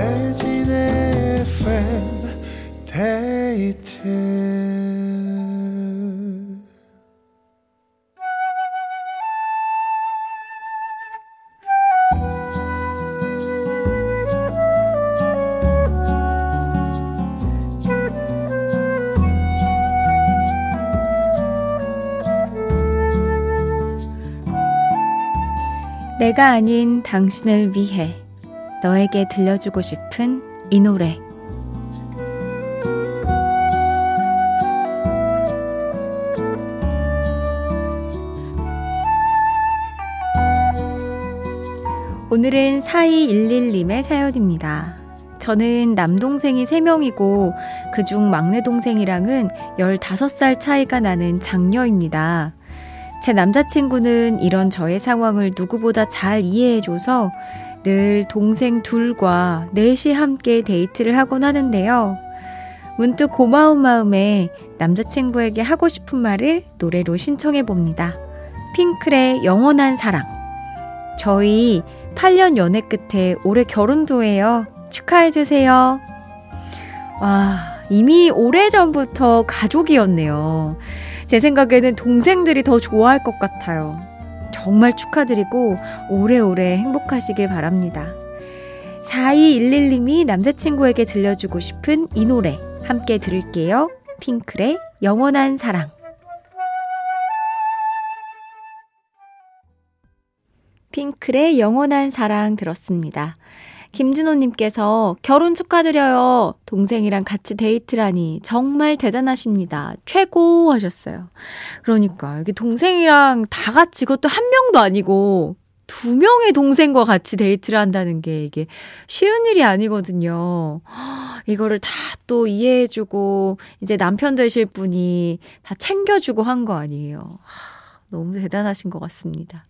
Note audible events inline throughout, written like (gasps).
태진의 FM 데이트. 내가 아닌 당신을 위해 너에게 들려주고 싶은 이 노래. 오늘은 4211님의 사연입니다. 저는 남동생이 3명이고 그중 막내 동생이랑은 15살 차이가 나는 장녀입니다. 제 남자친구는 이런 저의 상황을 누구보다 잘 이해해줘서 늘 동생 둘과 넷이 함께 데이트를 하곤 하는데요. 문득 고마운 마음에 남자친구에게 하고 싶은 말을 노래로 신청해 봅니다. 핑클의 영원한 사랑. 저희 8년 연애 끝에 올해 결혼도 해요. 축하해 주세요. 와, 이미 오래전부터 가족이었네요. 제 생각에는 동생들이 더 좋아할 것 같아요. 정말 축하드리고 오래오래 행복하시길 바랍니다. 4211님이 남자친구에게 들려주고 싶은 이 노래 함께 들을게요. 핑클의 영원한 사랑. 핑클의 영원한 사랑 들었습니다. 김진호님께서 결혼 축하드려요. 동생이랑 같이 데이트라니 정말 대단하십니다. 최고 하셨어요. 그러니까 여기 동생이랑 다 같이 그것도 한 명도 아니고 두 명의 동생과 같이 데이트를 한다는 게 이게 쉬운 일이 아니거든요. 이거를 다 또 이해해주고 이제 남편 되실 분이 다 챙겨주고 한 거 아니에요. 너무 대단하신 것 같습니다.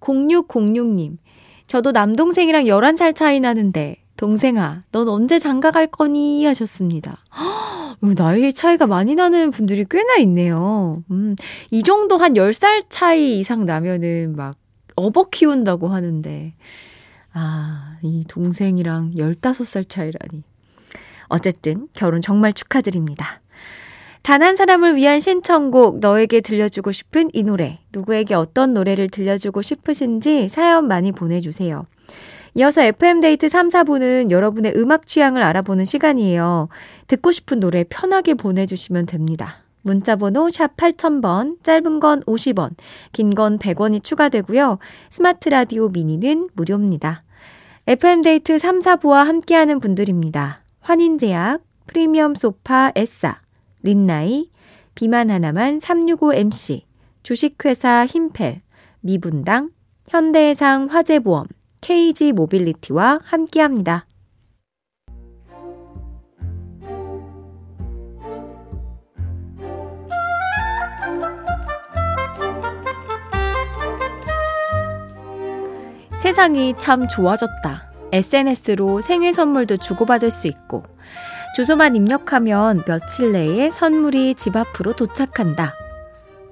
0606님, 저도 남동생이랑 11살 차이 나는데, 동생아, 넌 언제 장가 갈 거니? 하셨습니다. (gasps) 나이 차이가 많이 나는 분들이 꽤나 있네요. 음, 이 정도 한 10살 차이 이상 나면은 막 업어 키운다고 하는데, 아, 이 동생이랑 15살 차이라니. 어쨌든 결혼 정말 축하드립니다. 단 한 사람을 위한 신청곡 너에게 들려주고 싶은 이 노래 누구에게 어떤 노래를 들려주고 싶으신지 사연 많이 보내주세요. 이어서 FM데이트 3, 4부는 여러분의 음악 취향을 알아보는 시간이에요. 듣고 싶은 노래 편하게 보내주시면 됩니다. 문자번호 샵 8000번, 짧은 건 50원, 긴 건 100원이 추가되고요. 스마트 라디오 미니는 무료입니다. FM데이트 3, 4부와 함께하는 분들입니다. 환인제약, 프리미엄 소파 에싸, 린나이, 비만 하나만 365MC, 주식회사 힘펠, 미분당, 현대해상 화재보험, KG 모빌리티와 함께합니다. 세상이 참 좋아졌다. SNS로 생일 선물도 주고받을 수 있고, 주소만 입력하면 며칠 내에 선물이 집 앞으로 도착한다.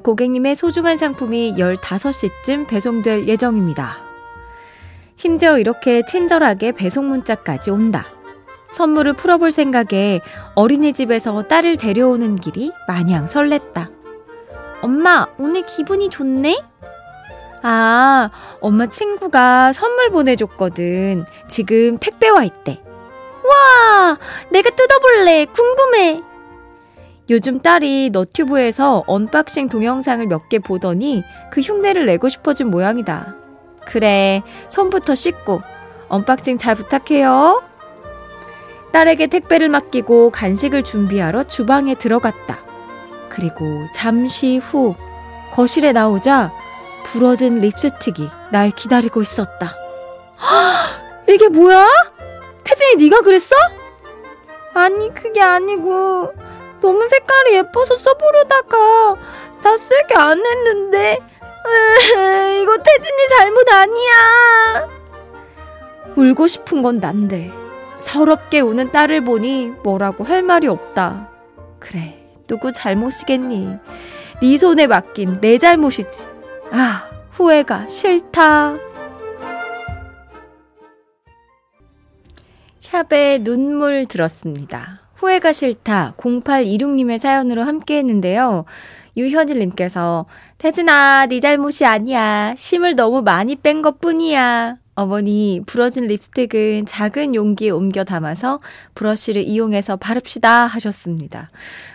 고객님의 소중한 상품이 15시쯤 배송될 예정입니다. 심지어 이렇게 친절하게 배송 문자까지 온다. 선물을 풀어볼 생각에 어린이집에서 딸을 데려오는 길이 마냥 설렜다. 엄마, 오늘 기분이 좋네? 아, 엄마 친구가 선물 보내줬거든. 지금 택배 와 있대. 와, 우와! 내가 뜯어볼래! 궁금해! 요즘 딸이 너튜브에서 unboxing 동영상을 몇 개 보더니 그 흉내를 내고 싶어진 모양이다. 그래, 손부터 씻고 unboxing 잘 부탁해요. 딸에게 택배를 맡기고 간식을 준비하러 주방에 들어갔다. 그리고 잠시 후 거실에 나오자 부러진 립스틱이 날 기다리고 있었다. (gasps) 이게 뭐야? 태진이 네가 그랬어? 아니 그게 아니고 너무 색깔이 예뻐서 써보려다가 다 쓰게 안 했는데 (laughs) 이거 태진이 잘못 아니야. 울고 싶은 건 난데 서럽게 우는 딸을 보니 뭐라고 할 말이 없다. 그래 누구 잘못이겠니? 네 손에 맡긴 내 잘못이지. 아 후회가 싫다. 샵에 눈물 들었습니다. 후회가 싫다 0826님의 사연으로 함께 했는데요. 유현일님께서 태진아 네 잘못이 아니야. 심을 너무 많이 뺀 것뿐이야. 어머니 부러진 립스틱은 작은 용기에 옮겨 담아서 브러쉬를 이용해서 바릅시다 하셨습니다.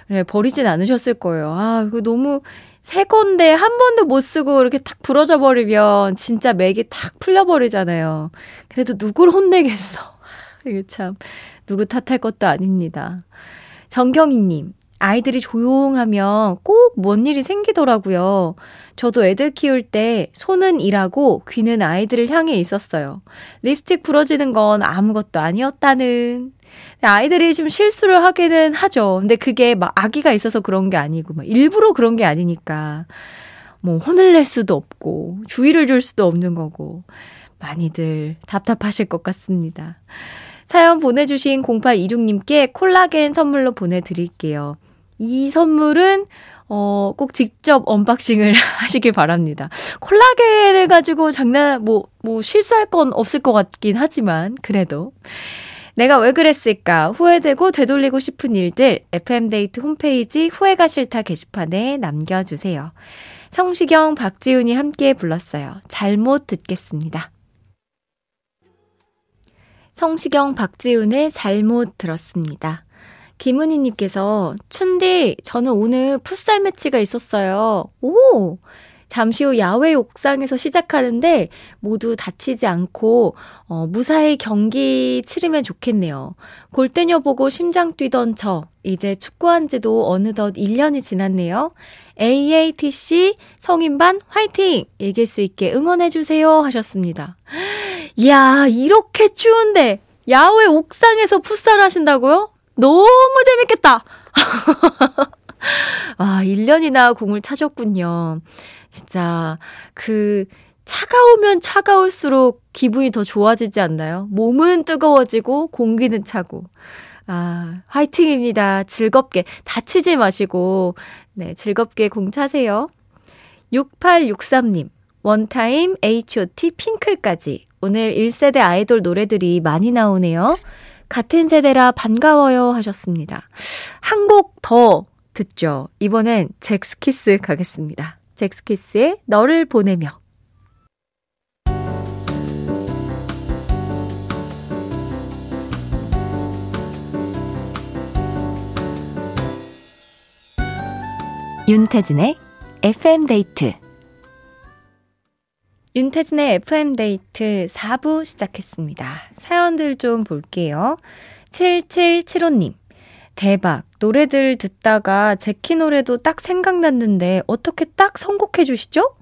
네, 버리진 않으셨을 거예요. 아 이거 너무 새 건데 한 번도 못 쓰고 이렇게 탁 부러져 버리면 진짜 맥이 탁 풀려 버리잖아요. 그래도 누굴 혼내겠어. 이게 참 누구 탓할 것도 아닙니다. 정경희님, 아이들이 조용하면 꼭 뭔 일이 생기더라고요. 저도 애들 키울 때 손은 일하고 귀는 아이들을 향해 있었어요. 립스틱 부러지는 건 아무것도 아니었다는. 아이들이 좀 실수를 하기는 하죠. 근데 그게 막 아기가 있어서 그런 게 아니고, 막 일부러 그런 게 아니니까. 뭐 혼을 낼 수도 없고, 주의를 줄 수도 없는 거고. 많이들 답답하실 것 같습니다. 사연 보내주신 0826님께 콜라겐 선물로 보내드릴게요. 이 선물은 어, 꼭 직접 unboxing을 (laughs) 하시길 바랍니다. 콜라겐을 가지고 장난, 뭐, 뭐, 실수할 건 없을 것 같긴 하지만, 그래도. 내가 왜 그랬을까? 후회되고 되돌리고 싶은 일들, FM데이트 홈페이지 후회가 싫다 게시판에 남겨주세요. 성시경, 박지훈이 함께 불렀어요. 잘못 듣겠습니다. 성시경, 박지훈의 잘못 들었습니다. 김은희님께서, 춘디, 저는 오늘 풋살 매치가 있었어요. 오! 잠시 후 야외 옥상에서 시작하는데 모두 다치지 않고 어, 무사히 경기 치르면 좋겠네요. 골대녀 보고 심장 뛰던 저 이제 축구한 지도 어느덧 1년이 지났네요. AATC 성인반 화이팅! 이길 수 있게 응원해주세요 하셨습니다. 이야, 이렇게 추운데 야외 옥상에서 풋살 하신다고요? 너무 재밌겠다! (laughs) 아, 1년이나 공을 차셨군요. 진짜, 그, 차가우면 차가울수록 기분이 더 좋아지지 않나요? 몸은 뜨거워지고 공기는 차고. 아, 화이팅입니다. 즐겁게, 다치지 마시고, 네, 즐겁게 공 차세요. 6863님, 원타임 H.O.T 핑클까지. 오늘 1세대 아이돌 노래들이 많이 나오네요. 같은 세대라 반가워요 하셨습니다. 한 곡 더 듣죠. 이번엔 잭스키스 가겠습니다. 잭스키스의 너를 보내며. 윤태진의 FM데이트 윤태진의 FM데이트 4부 시작했습니다. 사연들 좀 볼게요. 7775님. 대박. 노래들 듣다가 제키 노래도 딱 생각났는데 어떻게 딱 선곡해 주시죠?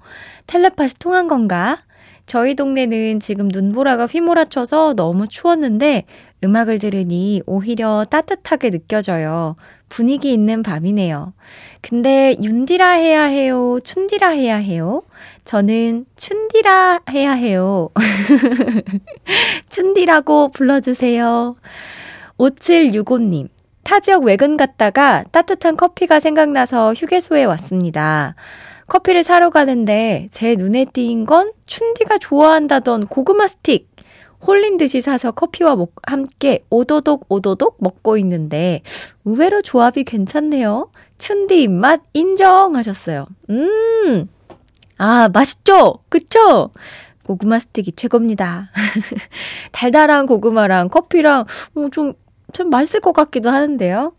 텔레파시 통한 건가? 저희 동네는 지금 눈보라가 휘몰아쳐서 너무 추웠는데 음악을 들으니 오히려 따뜻하게 느껴져요. 분위기 있는 밤이네요. 근데 윤디라 해야 해요? 춘디라 해야 해요? 저는 춘디라 해야 해요. (laughs) 춘디라고 불러주세요. 5765님. 타 지역 외근 갔다가 따뜻한 커피가 생각나서 휴게소에 왔습니다. 커피를 사러 가는데 제 눈에 띄인 건 춘디가 좋아한다던 고구마 스틱. 홀린 듯이 사서 커피와 먹, 함께 오도독 오도독 먹고 있는데 의외로 조합이 괜찮네요. 춘디 입맛 인정하셨어요. 음, 아, 맛있죠? 그쵸? 고구마 스틱이 최고입니다. (laughs) 달달한 고구마랑 커피랑 어, 좀좀 맛있을 것 같기도 하는데요.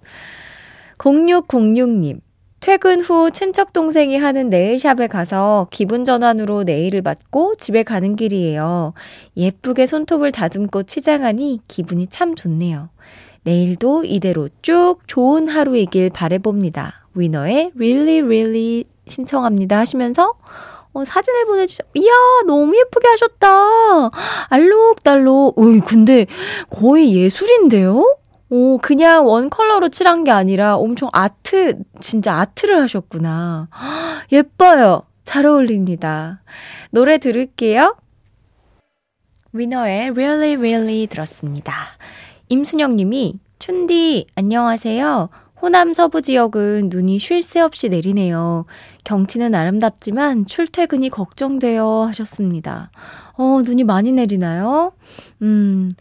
0606님. 퇴근 후 친척 동생이 하는 네일샵에 가서 기분 전환으로 네일을 받고 집에 가는 길이에요. 예쁘게 손톱을 다듬고 치장하니 기분이 참 좋네요. 내일도 이대로 쭉 좋은 하루이길 바래봅니다. 위너의 Really Really 신청합니다 하시면서 어, 사진을 보내주셔. 이야, 너무 예쁘게 하셨다. 알록달록. 어이, 근데 거의 예술인데요? 오, 그냥 원 컬러로 칠한 게 아니라 엄청 아트, 진짜 아트를 하셨구나. (gasps) 예뻐요. 잘 어울립니다. 노래 들을게요. 위너의 Really Really 들었습니다. 임순영 님이, 춘디, 안녕하세요. 호남 서부 지역은 눈이 쉴 새 없이 내리네요. 경치는 아름답지만 출퇴근이 걱정돼요 하셨습니다. 어, 눈이 많이 내리나요? 음,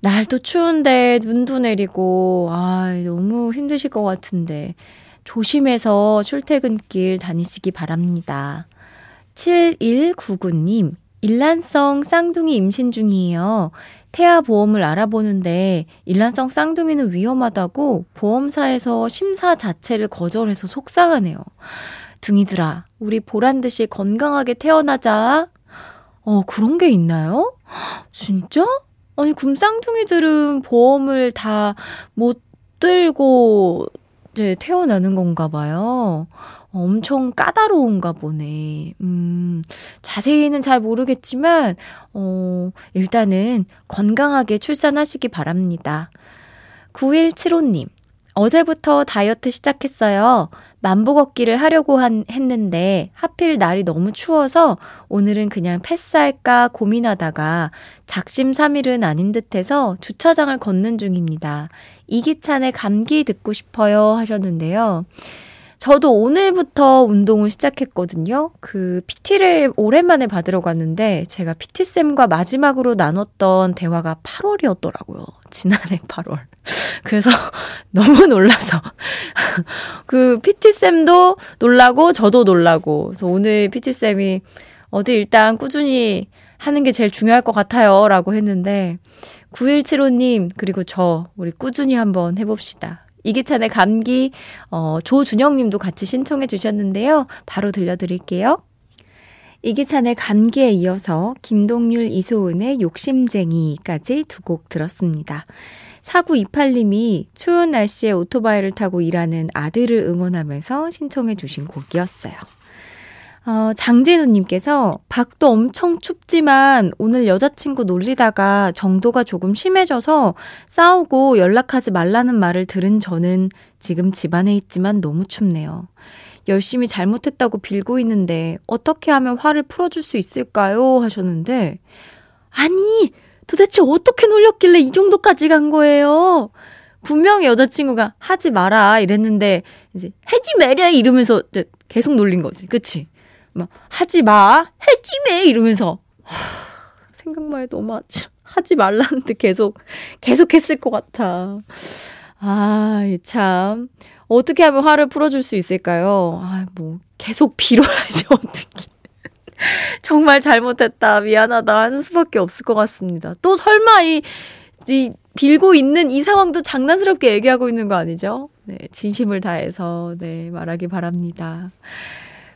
날도 추운데 눈도 내리고, 아, 너무 힘드실 것 같은데. 조심해서 출퇴근길 다니시기 바랍니다. 7199님, 일란성 쌍둥이 임신 중이에요. 태아 보험을 알아보는데 일란성 쌍둥이는 위험하다고 보험사에서 심사 자체를 거절해서 속상하네요. 둥이들아, 우리 보란 듯이 건강하게 태어나자. 어, 그런 게 있나요? 진짜? 아니, 굼쌍둥이들은 보험을 다 못 들고 이제 태어나는 건가 봐요. 엄청 까다로운가 보네. 음, 자세히는 잘 모르겠지만, 어, 일단은 건강하게 출산하시기 바랍니다. 9175님, 어제부터 다이어트 시작했어요. 만보 걷기를 하려고 한, 했는데 하필 날이 너무 추워서 오늘은 그냥 패스할까 고민하다가 작심삼일은 아닌 듯 해서 주차장을 걷는 중입니다. 이기찬의 감기 듣고 싶어요 하셨는데요. 저도 오늘부터 운동을 시작했거든요. 그 PT를 오랜만에 받으러 갔는데 제가 PT쌤과 마지막으로 나눴던 대화가 8월이었더라고요. 지난해 (laughs) 8월. 그래서 (laughs) 너무 놀라서 (laughs) 그 PT쌤도 놀라고 저도 놀라고 그래서 오늘 PT쌤이 어디 일단 꾸준히 하는 게 제일 중요할 것 같아요. 라고 했는데 9175님 그리고 저 우리 꾸준히 한번 해봅시다. 이기찬의 감기, 어, 조준영 님도 같이 신청해 주셨는데요. 바로 들려드릴게요. 이기찬의 감기에 이어서 김동률, 이소은의 욕심쟁이까지 두 곡 들었습니다. 4928님이 추운 날씨에 오토바이를 타고 일하는 아들을 응원하면서 신청해 주신 곡이었어요. 어, 장진우님께서 밖도 엄청 춥지만 오늘 여자친구 놀리다가 정도가 조금 심해져서 싸우고 연락하지 말라는 말을 들은 저는 지금 집안에 있지만 너무 춥네요. 열심히 잘못했다고 빌고 있는데 어떻게 하면 화를 풀어줄 수 있을까요? 하셨는데 아니 도대체 어떻게 놀렸길래 이 정도까지 간 거예요? 분명히 여자친구가 하지 마라 이랬는데 이제 하지 마라 이러면서 계속 놀린 거지. 그치? 막 하지 마, 해지매 이러면서 하, 생각만 해도 너무 하지 말라는데 계속 계속 했을 것 같아. 아, 참 어떻게 하면 화를 풀어줄 수 있을까요? 아, 뭐 계속 빌어야지 (laughs) 어떻게. 정말 잘못했다, 미안하다 하는 수밖에 없을 것 같습니다. 또 설마 이, 이 빌고 있는 이 상황도 장난스럽게 얘기하고 있는 거 아니죠? 네, 진심을 다해서 네 말하기 바랍니다.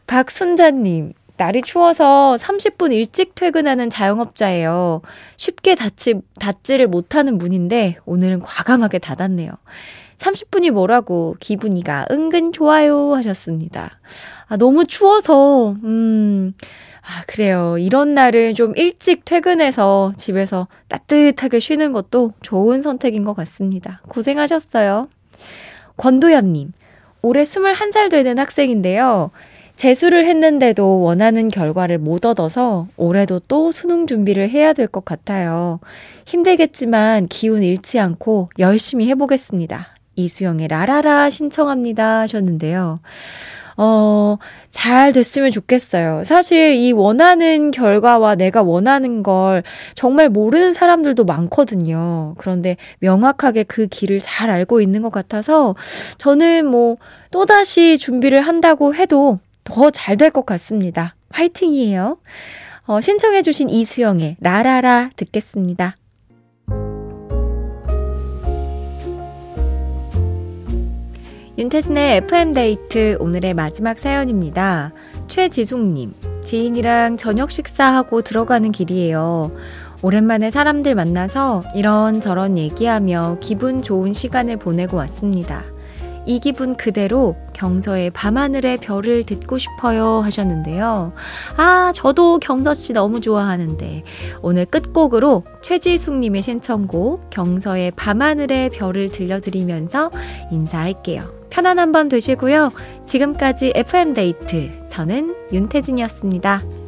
박순자님, 날이 추워서 30분 일찍 퇴근하는 자영업자예요. 쉽게 닫지, 닫지를 못하는 문인데 오늘은 과감하게 닫았네요. 30분이 뭐라고 기분이가 은근 좋아요 하셨습니다. 아, 너무 추워서, 음, 아, 그래요. 이런 날은 좀 일찍 퇴근해서 집에서 따뜻하게 쉬는 것도 좋은 선택인 것 같습니다. 고생하셨어요. 권도연님, 올해 21살 되는 학생인데요. 재수를 했는데도 원하는 결과를 못 얻어서 올해도 또 수능 준비를 해야 될 것 같아요. 힘들겠지만 기운 잃지 않고 열심히 해보겠습니다. 이수영의 라라라 신청합니다 하셨는데요. 어, 잘 됐으면 좋겠어요. 사실 이 원하는 결과와 내가 원하는 걸 정말 모르는 사람들도 많거든요. 그런데 명확하게 그 길을 잘 알고 있는 것 같아서 저는 뭐 또다시 준비를 한다고 해도 더 잘 될 것 같습니다. 화이팅이에요. 어, 신청해주신 이수영의 라라라 듣겠습니다. 윤태진의 FM데이트 오늘의 마지막 사연입니다. 최지숙님, 지인이랑 저녁 식사하고 들어가는 길이에요. 오랜만에 사람들 만나서 이런저런 얘기하며 기분 좋은 시간을 보내고 왔습니다. 이 기분 그대로 경서의 밤하늘의 별을 듣고 싶어요 하셨는데요. 아, 저도 경서 씨 너무 좋아하는데 오늘 끝곡으로 최지숙님의 신청곡 경서의 밤하늘의 별을 들려드리면서 인사할게요. 편안한 밤 되시고요. 지금까지 FM데이트. 저는 윤태진이었습니다.